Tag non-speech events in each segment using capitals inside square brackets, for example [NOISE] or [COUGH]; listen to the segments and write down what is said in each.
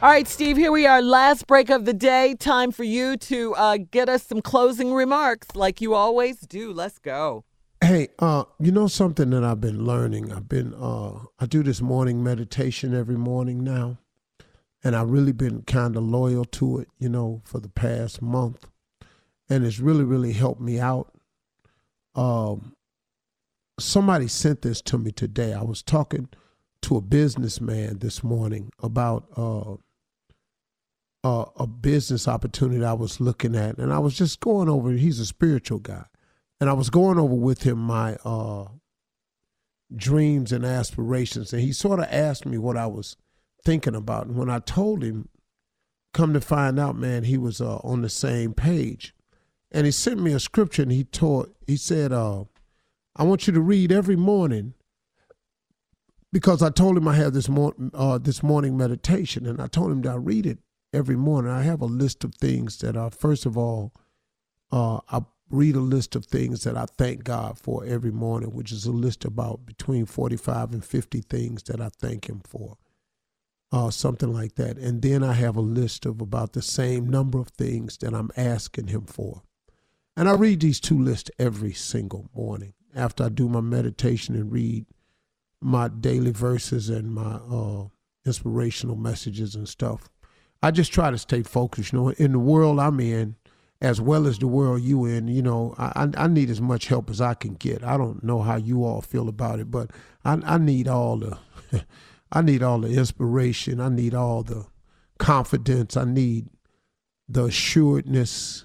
All right, Steve, here we are. Last break of the day. Time for you to uh, get us some closing remarks like you always do. Let's go. Hey, uh, you know something that I've been learning? I've been uh I do this morning meditation every morning now. And I've really been kind of loyal to it, you know, for the past month. And it's really, really helped me out. Um somebody sent this to me today. I was talking to a businessman this morning about a business opportunity I was looking at, and I was just going over. He's a spiritual guy, and I was going over with him my uh, dreams and aspirations, and he sort of asked me what I was thinking about. And when I told him, come to find out, man, he was uh, on the same page, and he sent me a scripture, and he taught. He said, uh, "I want you to read every morning." Because I told him I had this morning uh, this morning meditation, and I told him that I read it every morning. I have a list of things that are first of all, uh, I read a list of things that I thank God for every morning, which is a list about between 45 and 50 things that I thank Him for, uh, something like that. And then I have a list of about the same number of things that I'm asking Him for. And I read these two lists every single morning after I do my meditation and read my daily verses and my uh, inspirational messages and stuff. I just try to stay focused. You know, in the world I'm in, as well as the world you in, you know, I, I need as much help as I can get. I don't know how you all feel about it, but I, I need all the, [LAUGHS] I need all the inspiration. I need all the confidence. I need the assuredness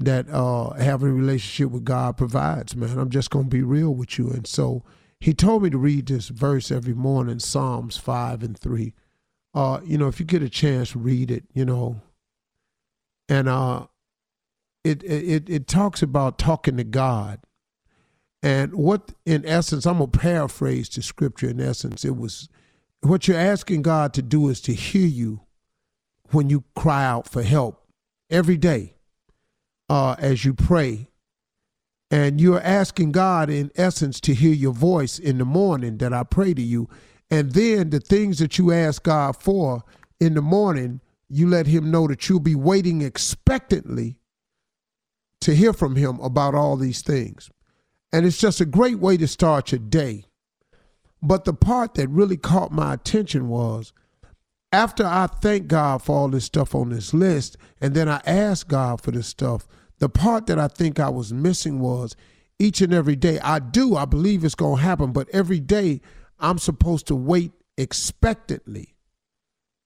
that uh, having a relationship with God provides, man. I'm just going to be real with you. And so he told me to read this verse every morning, Psalms 5 and 3 uh, you know, if you get a chance, read it, you know. And uh, it, it, it talks about talking to God. And what, in essence, I'm going to paraphrase the scripture. In essence, it was what you're asking God to do is to hear you when you cry out for help every day uh, as you pray. And you're asking God, in essence, to hear your voice in the morning that I pray to you. And then the things that you ask God for in the morning, you let Him know that you'll be waiting expectantly to hear from Him about all these things. And it's just a great way to start your day. But the part that really caught my attention was after I thank God for all this stuff on this list, and then I ask God for this stuff, the part that I think I was missing was each and every day. I do, I believe it's going to happen, but every day I'm supposed to wait expectantly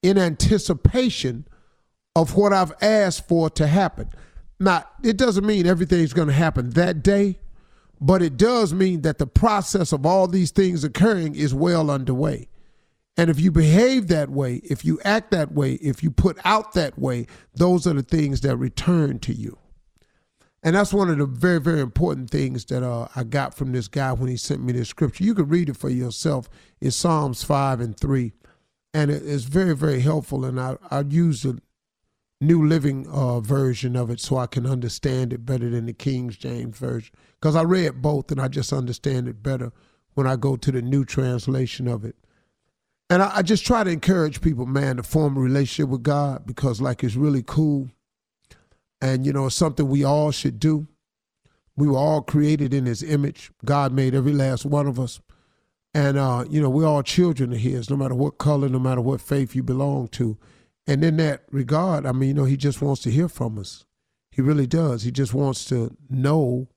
in anticipation of what I've asked for to happen. Now, it doesn't mean everything's going to happen that day, but it does mean that the process of all these things occurring is well underway. And if you behave that way, if you act that way, if you put out that way, those are the things that return to you. And that's one of the very, very important things that uh, I got from this guy when he sent me this scripture. You can read it for yourself. It's Psalms 5 and 3. And it's very, very helpful. And I, I use the New Living uh, version of it so I can understand it better than the King James version. Because I read both and I just understand it better when I go to the new translation of it. And I, I just try to encourage people, man, to form a relationship with God because, like, it's really cool and, you know, it's something we all should do. We were all created in his image. God made every last one of us. And, uh, you know, we're all children of his, no matter what color, no matter what faith you belong to. And in that regard, I mean, you know, he just wants to hear from us. He really does. He just wants to know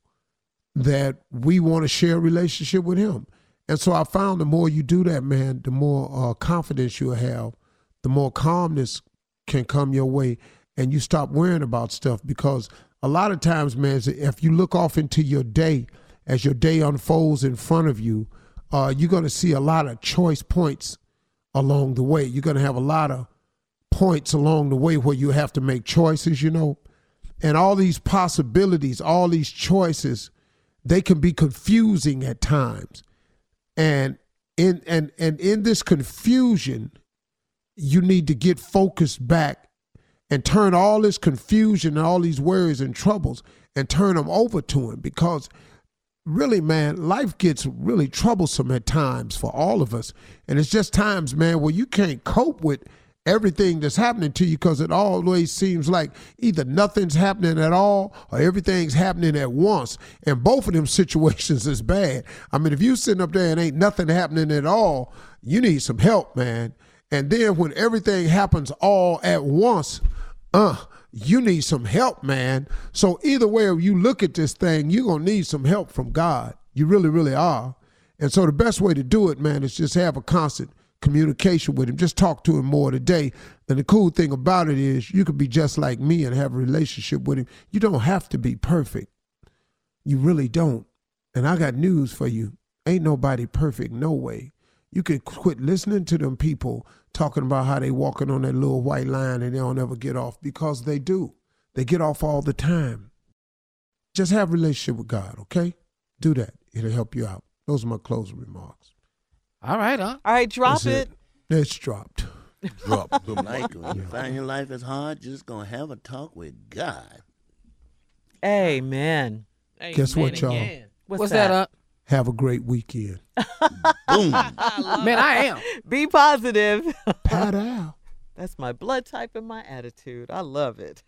that we want to share a relationship with him. And so I found the more you do that, man, the more uh, confidence you'll have, the more calmness can come your way and you stop worrying about stuff because a lot of times, man, if you look off into your day as your day unfolds in front of you, uh, you're going to see a lot of choice points along the way. You're going to have a lot of points along the way where you have to make choices, you know. And all these possibilities, all these choices, they can be confusing at times. And in and and in this confusion, you need to get focused back and turn all this confusion and all these worries and troubles and turn them over to him because really man life gets really troublesome at times for all of us and it's just times man where you can't cope with everything that's happening to you because it always seems like either nothing's happening at all or everything's happening at once. And both of them [LAUGHS] situations is bad. I mean, if you sitting up there and ain't nothing happening at all, you need some help, man. And then when everything happens all at once, uh, you need some help, man. So either way you look at this thing, you're gonna need some help from God. You really, really are. And so the best way to do it, man, is just have a constant communication with him. Just talk to him more today. And the cool thing about it is you could be just like me and have a relationship with him. You don't have to be perfect. You really don't. And I got news for you. Ain't nobody perfect, no way. You can quit listening to them people talking about how they walking on that little white line and they don't ever get off because they do. They get off all the time. Just have a relationship with God, okay? Do that. It'll help you out. Those are my closing remarks. All right, huh? All right, drop That's it. It's dropped. Drop the Like when you find your life is hard, just gonna have a talk with God. Amen. Guess what, y'all? again. What's, What's that, up? Have a great weekend. Boom. [LAUGHS] Man, I am. Be positive. Pat out. That's my blood type and my attitude. I love it.